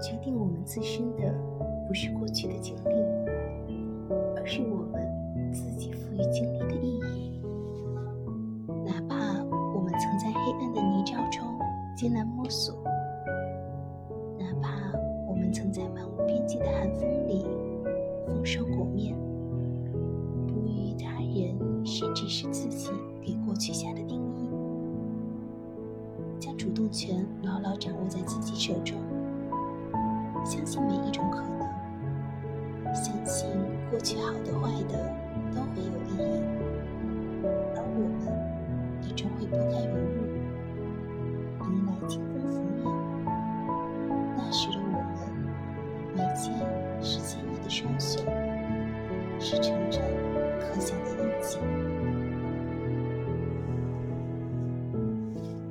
决定我们自身的不是过去的经历，而是我们自己赋予经历的意义。哪怕我们曾在黑暗的泥沼中艰难摸索，哪怕我们曾在漫无边际的寒风里风霜裹面，不与他人甚至是自己给过去下的定义，将主动权牢牢掌握在自己手中。相信过去好的坏的都会有意义，而我们也终会拨开云雾，迎来清风拂面。那时的我们，眉间是记忆的双雪，是成长。